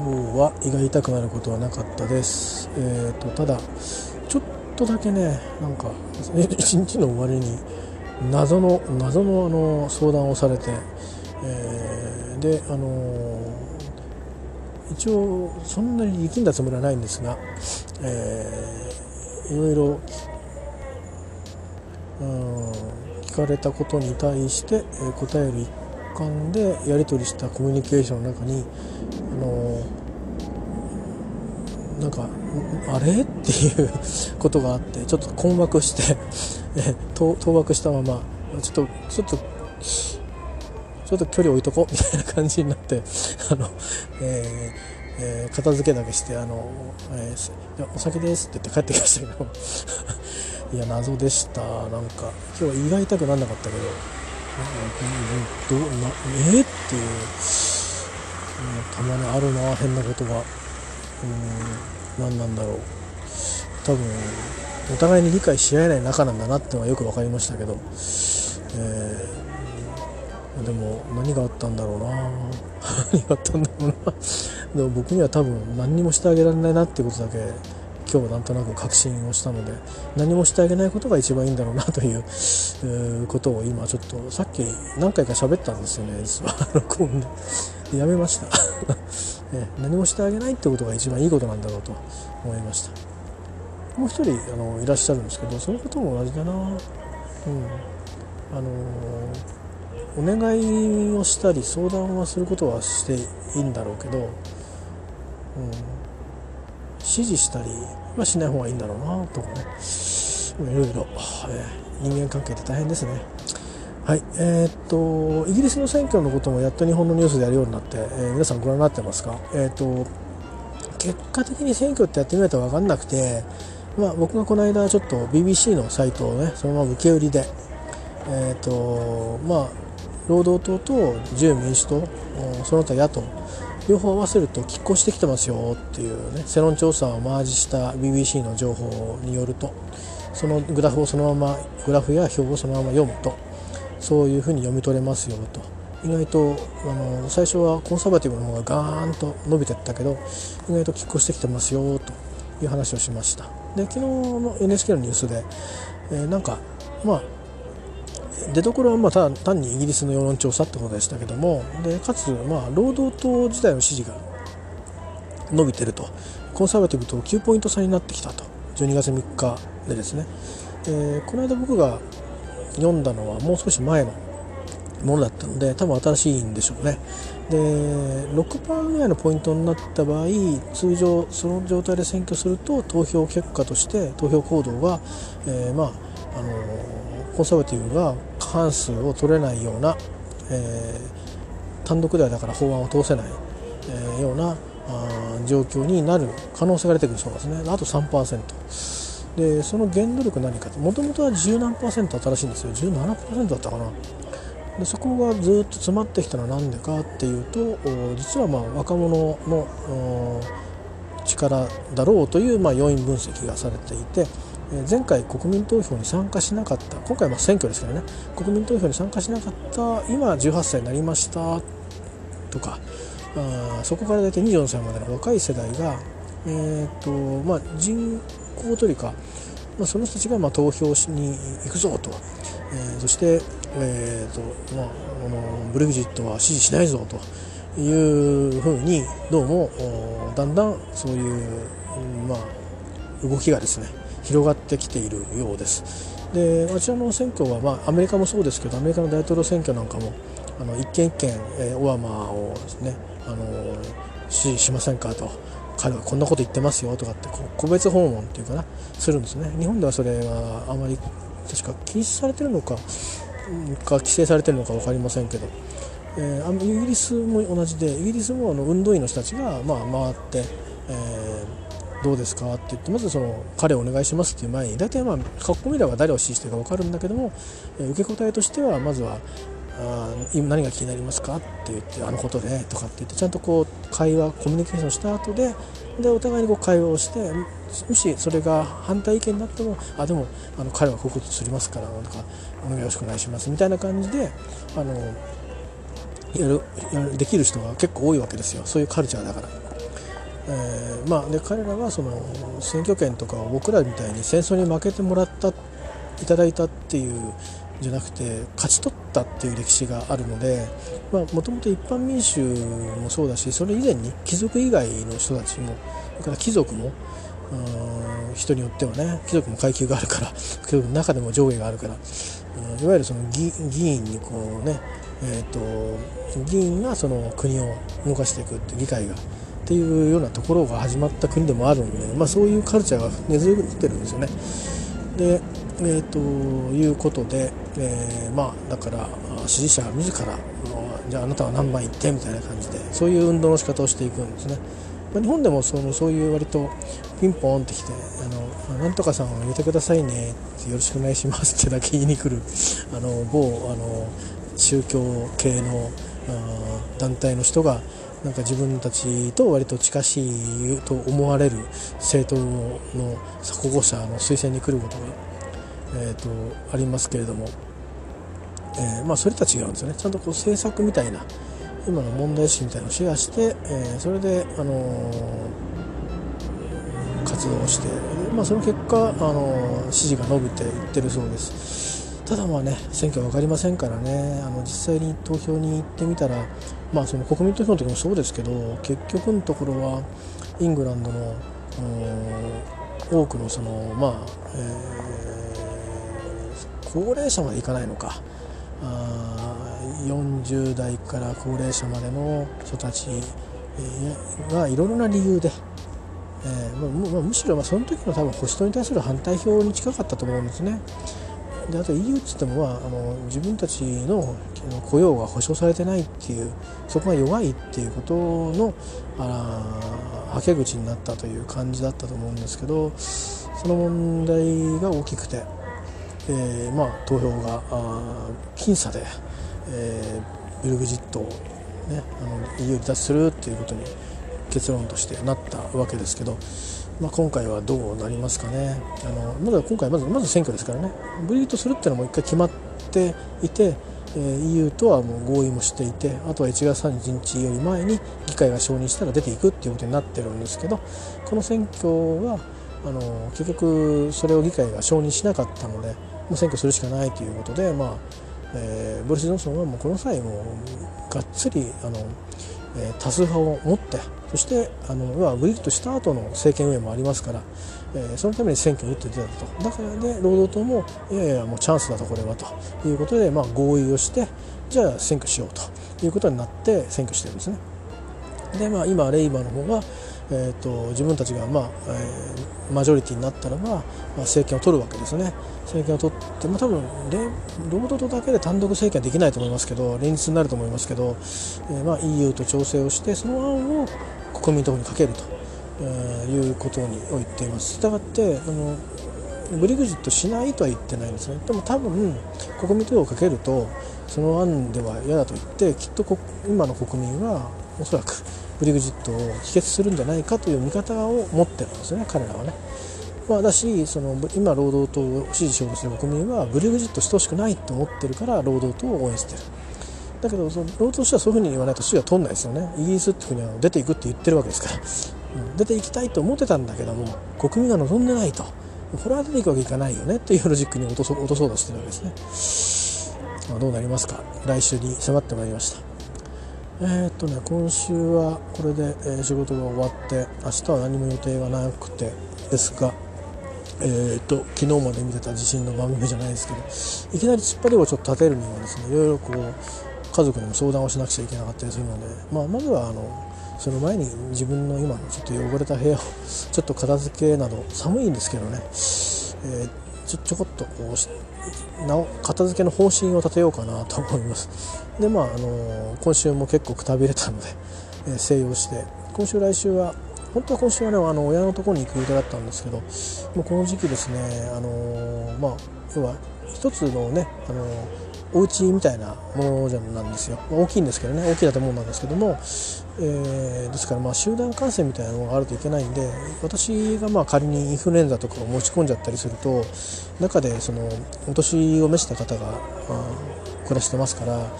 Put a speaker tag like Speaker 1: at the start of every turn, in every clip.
Speaker 1: 今日は胃が痛くなることはなかったです。えーとただちょっとだけねなんか一日の終わりに謎の謎のあの相談をされて、えー、であの、一応そんなに力んだつもりはないんですが、えー、いろいろうん聞かれたことに対して、答える一環でやり取りしたコミュニケーションの中にあの、なんかあれ？っていうことがあってちょっと困惑してえ倒幕したままちょっとちょっとちょっと距離置いとこうみたいな感じになってあの、えーえー、片付けだけして「あのえー、お酒です」って言って帰ってきましたけど。いや謎でした。なんか今日は胃が痛くなんなかったけど、どうなえー、っていう、うん、たまにあるな変なことが、うん、何なんだろう。多分お互いに理解し合えない仲なんだなってのはよく分かりましたけど、えー、でも何があったんだろうな。何があったんだろうな。でも僕には多分何にもしてあげられないなっていうことだけ今日なんとなく確信をしたので何もしてあげないことが一番いいんだろうなということを今ちょっとさっき何回か喋ったんですよね実は。録音でやめました。何もしてあげないってことが一番いいことなんだろうと思いました。もう一人あのいらっしゃるんですけどその方も同じだな、うん、あのお願いをしたり相談はすることはしていいんだろうけど、うん、指示したりはしない方がいいんだろうなとかね。いろいろ、え、人間関係って大変ですね。はい、えー、っとイギリスの選挙のこともやっと日本のニュースでやるようになって、えー、皆さんご覧になってますか、えー、っと結果的に選挙ってやってみないと分かんなくてまあ、僕がこの間ちょっと BBC のサイトをねそのまま受け売りで、えーとまあ、労働党と自由民主党その他野党両方合わせると拮抗してきてますよっていうね世論調査をマージした BBC の情報によるとそのグラフをそのままグラフや表をそのまま読むとそういうふうに読み取れますよと。意外とあの最初はコンサバティブの方がガーンと伸びてったけど意外と拮抗してきてますよという話をしました。で昨日の NHK のニュースで、えー、なんかまあ出どころはまあ単にイギリスの世論調査ってことでしたけどもでかつまあ労働党自体の支持が伸びてると。コンサバティブと9ポイント差になってきたと。12月3日でですね、えー、この間僕が読んだのはもう少し前のものだったので多分新しいんでしょうね。で6%ぐらいのポイントになった場合通常その状態で選挙すると投票結果として投票行動が、えー、まああのコンサバティブが過半数を取れないような、えー、単独ではだから法案を通せない、え、ような状況になる可能性が出てくるそうですね。あと3%でその原動力何かもともとは10何新しいんですよ。17%だったかな。でそこがずっと詰まってきたのは何でかっていうと実はまあ若者の力だろうというまあ要因分析がされていて前回国民投票に参加しなかった今回は選挙ですけどね。国民投票に参加しなかった今18歳になりましたとかあそこから大体24歳までの若い世代が、えーとまあ、人口というか、まあ、その人たちがまあ投票しに行くぞと、えー、そしてえーとまあ、あのブレグジットは支持しないぞというふうにどうもだんだんそういう、まあ、動きがですね広がってきているようです。であちらの選挙は、まあ、アメリカもそうですけどアメリカの大統領選挙なんかもあの一件一件、えー、オバマをですねあの支持しませんかと彼はこんなこと言ってますよとかって個別訪問っていうかなするんですね。日本ではそれはあまり確か禁止されてるのかか規制されてるのか分かりませんけど、えー、イギリスも同じでイギリスもあの運動員の人たちが、まあ、回って、えー、どうですかって言ってまずその彼をお願いしますっていう前に大体まあ格好見れば誰を支持してるか分かるんだけども、えー、受け答えとしてはまずはあ今何が気になりますか？って言ってあのことでとかって言ってちゃんとこう会話コミュニケーションした後ででお互いにこう会話をしてもしそれが反対意見になってもあでもあの彼はこういうことすりますからなんかよろしくお願いしますみたいな感じであのやるやるできる人が結構多いわけですよそういうカルチャーだから。えー、まあ、で彼らはその選挙権とかを僕らみたいに戦争に負けてもらったいただいたっていうじゃなくて勝ち取ったっていう歴史があるのでもともと一般民衆もそうだしそれ以前に貴族以外の人たちもそれから貴族も人によってはね貴族も階級があるから 貴族の中でも上下があるからいわゆるその議員にこうね、えーと、議員がその国を動かしていくって議会がっていうようなところが始まった国でもあるんで、まあ、そういうカルチャーが根付いてるんですよね。でえー、ということで、えー、まあだから支持者自らじゃああなたは何番行ってみたいな感じでそういう運動の仕方をしていくんですね。ま、日本でもそのそういう割とピンポンってきてあの「なんとかさんを入れてくださいね」って「よろしくお願いします」ってだけ言いに来るあの某あの宗教系の団体の人がなんか自分たちと割と近しいと思われる政党の保護者の推薦に来ることが、えーと、ありますけれども、えー、まあ、それとは違うんですよね。ちゃんとこう政策みたいな今の問題意識みたいなのをシェアして、えー、それで、あのー、活動して、まあ、その結果、あのー、支持が伸びていってるそうです。ただまあね選挙は分かりませんからね。あの実際に投票に行ってみたら、まあ、その国民投票の時もそうですけど結局のところはイングランドの多くのそのまあ、えー、高齢者までいかないのかあ40代から高齢者までの人たちがいろいろな理由で、えーま、むしろまあその時の多分保守党に対する反対票に近かったと思うんですね。であと EU っつっても、まあ、あの自分たちの雇用が保障されてないっていうそこが弱いっていうことのあはけ口になったという感じだったと思うんですけどその問題が大きくて、えーまあ、投票が僅差で。えー、ブルグジットを、ね、あの EU 離脱するっていうことに結論としてなったわけですけど、まあ、今回はどうなりますかねあのまだ今回まずまず選挙ですからねブリギットするっていうのも一回決まっていて、えー、EU とはもう合意もしていてあとは1月31日より前に議会が承認したら出ていくっていうことになってるんですけどこの選挙はあの結局それを議会が承認しなかったのでもう選挙するしかないということでまあえー、ボリス・ジョンソンはもうこの際もがっつりあの、えー、多数派を持ってそしてあの要はグリッドした後の政権運営もありますから、えー、そのために選挙を打って出たとだからで労働党もいやいやもうチャンスだとこれはということで、まあ、合意をしてじゃあ選挙しようということになって選挙してるんですね。でまあ、今レイバーの方がえーと、自分たちが、まあえー、マジョリティになったらば、まあ、政権を取るわけですね。政権を取って、まあ、多分労働党だけで単独政権はできないと思いますけど連立になると思いますけど、えーまあ、EU と調整をしてその案を国民党にかけると、えー、いうことに言っています。したがってあのブリグジットしないとは言ってないんですね。でも多分国民党をかけるとその案では嫌だと言ってきっと今の国民はおそらくブリグジットを否決するんじゃないかという見方を持ってるんですね彼らはね。まあ、だしその今労働党を支持しようとしてる国民はブリグジットしてほしくないと思ってるから労働党を応援してる。だけどその労働としてはそういうふうに言わないと支持は取んないですよね。イギリスって国は出ていくって言ってるわけですから、うん、出ていきたいと思ってたんだけども国民が望んでないと。これは出ていくわけいかないよね。っていうロジックに落とそう落とそうとしてるわけですね、まあ、どうなりますか。来週に迫ってまいりました。えー、っとね今週はこれで、え、仕事が終わって明日は何も予定がなくてですがえーと、昨日まで見てた地震の番組じゃないですけどいきなり突っ張りをちょっと立てるにはですねいろいろこう家族にも相談をしなくちゃいけなかったりするので、まあ、まずはあのその前に自分の今のちょっと汚れた部屋をちょっと片付けなど寒いんですけどね、えー、ちょちょこっとこうなお片付けの方針を立てようかなと思います。でまあ、あの今週も結構くたびれたので、えー、静養して。今週来週は本当は今週はねあの親のところに行く予定だったんですけどもうこの時期ですねあのまあ要は一つのねあのお家みたいなものじゃなんですよ。大きいんですけどね。大きい建物なんですけども、えー、ですからまあ集団感染みたいなのがあるといけないんで私がまあ仮にインフルエンザとかを持ち込んじゃったりすると中でそのお年を召した方が暮らしてますから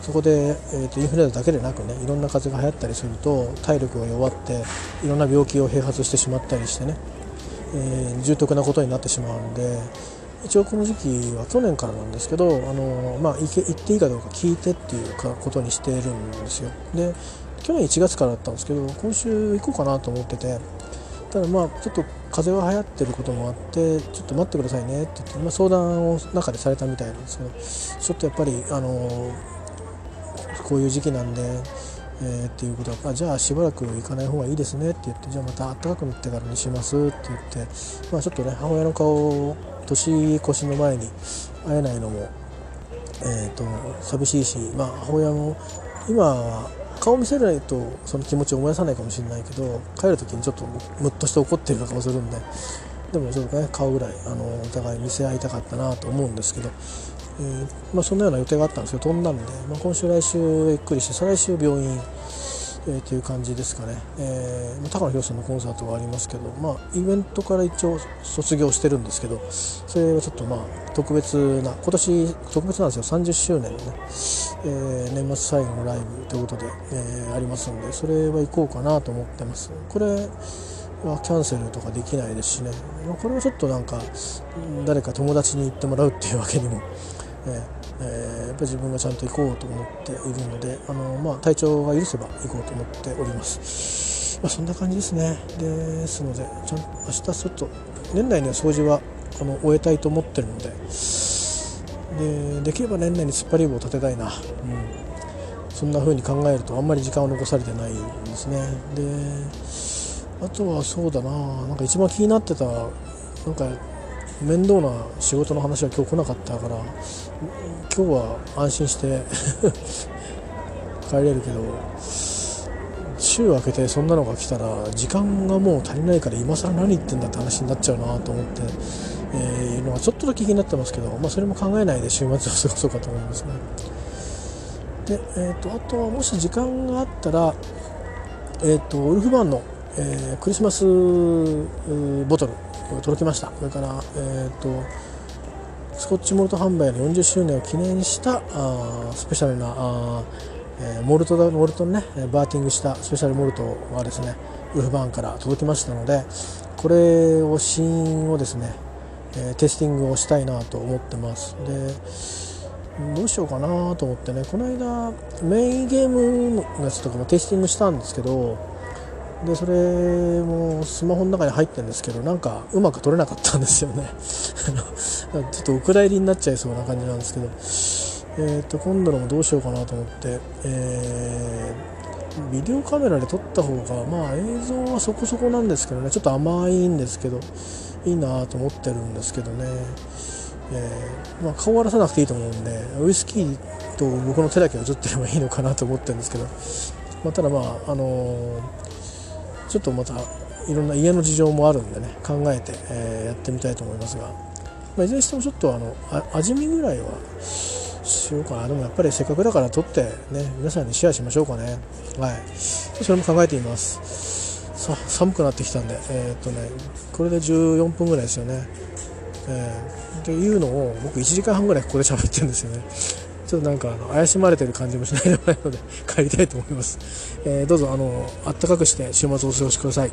Speaker 1: そこで、えーと、インフルエンザだけでなくねいろんな風邪が流行ったりすると体力が弱っていろんな病気を併発してしまったりしてね、えー、重篤なことになってしまうんで一応この時期は去年からなんですけどあの、まあ、行け行っていいかどうか聞いてっていうかことにしてるんですよ。で去年1月からだったんですけど今週行こうかなと思っててただまあちょっと風邪が流行ってることもあってちょっと待ってくださいねって言って、まあ、相談を中でされたみたいなんですけどちょっとやっぱりあのこういう時期なんで、えー、っていうことはじゃあしばらく行かない方がいいですねって言ってじゃあまた暖かくなってからにしますって言って、まあ、ちょっとね母親の顔を年越しの前に会えないのも、えーと、寂しいし、まあ、母親も今は顔見せないとその気持ちを思い出さないかもしれないけど帰る時にちょっとムッとして怒ってるような顔するんででもちょっとね顔ぐらいあのお互い見せ合いたかったなと思うんですけど、えー、まあ、そんなような予定があったんですけど飛んだんで、まあ、今週来週ゆっくりして再来週病院えー、という感じですかね、えー、高野宏さんのコンサートがありますけど、まあ、イベントから一応卒業してるんですけどそれはちょっとまあ特別な今年特別なんですよ。30周年のね、えー、年末最後のライブということで、えー、ありますんでそれは行こうかなと思ってます。これはキャンセルとかできないですしね。まこれはちょっとなんか誰か友達に行ってもらうっていうわけにも、ええー、やっぱり自分がちゃんと行こうと思っているのであの、まあ、体調が許せば行こうと思っております、まあ、そんな感じですね。ですのでちゃん明日ちょっと年内には掃除はあの終えたいと思ってるので。でできれば年内に突っ張り棒を立てたいな、うん、そんな風に考えるとあんまり時間を残されてないんですね。であとはそうだな。なんか一番気になってたなんか面倒な仕事の話は今日来なかったから今日は安心して 帰れるけど週明けてそんなのが来たら時間がもう足りないから今更何言ってんだって話になっちゃうなと思って、えー、いうのがちょっとだけ気になってますけど、まあ、それも考えないで週末を過ごそうかと思いますね。で、えーと、あとはもし時間があったら、えーと、ウルフバンの、えー、クリスマスボトル届きました。それから、えーとスコッチモルト販売の40周年を記念したあスペシャルなあ、えー、モルトだモルトねバーティングしたスペシャルモルトがですねウルフバーンから届きましたのでこれを試飲をですね、えー、テイスティングをしたいなと思ってます。でどうしようかなと思ってねこの間メインゲームのやつとかもテイスティングしたんですけどでそれもスマホの中に入ってるんですけどなんかうまく撮れなかったんですよね。ちょっとお蔵入りになっちゃいそうな感じなんですけど、えー、と今度のもどうしようかなと思って、えー、ビデオカメラで撮った方がまあ映像はそこそこなんですけどね。ちょっと甘いんですけどいいなと思ってるんですけどね、えー、まあ、顔割らさなくていいと思うんでウイスキーと僕の手だけを映ってればいいのかなと思ってるんですけど、まあ、ただまああのーちょっとまたいろんな家の事情もあるんでね考えて、えー、やってみたいと思いますが、まあ、いずれにしてもちょっとあの味見ぐらいはしようかな。でもやっぱりせっかくだから撮ってね皆さんにシェアしましょうかね。はい。それも考えています。さ寒くなってきたんでえー、っとねこれで14分ぐらいですよね。えー、っていうのを僕1時間半ぐらいここで喋ってるんですよね。ちょっとなんかあの怪しまれてる感じもしないでもないので 帰りたいと思います、えー、どうぞあのあったかくして週末をお過ごしください。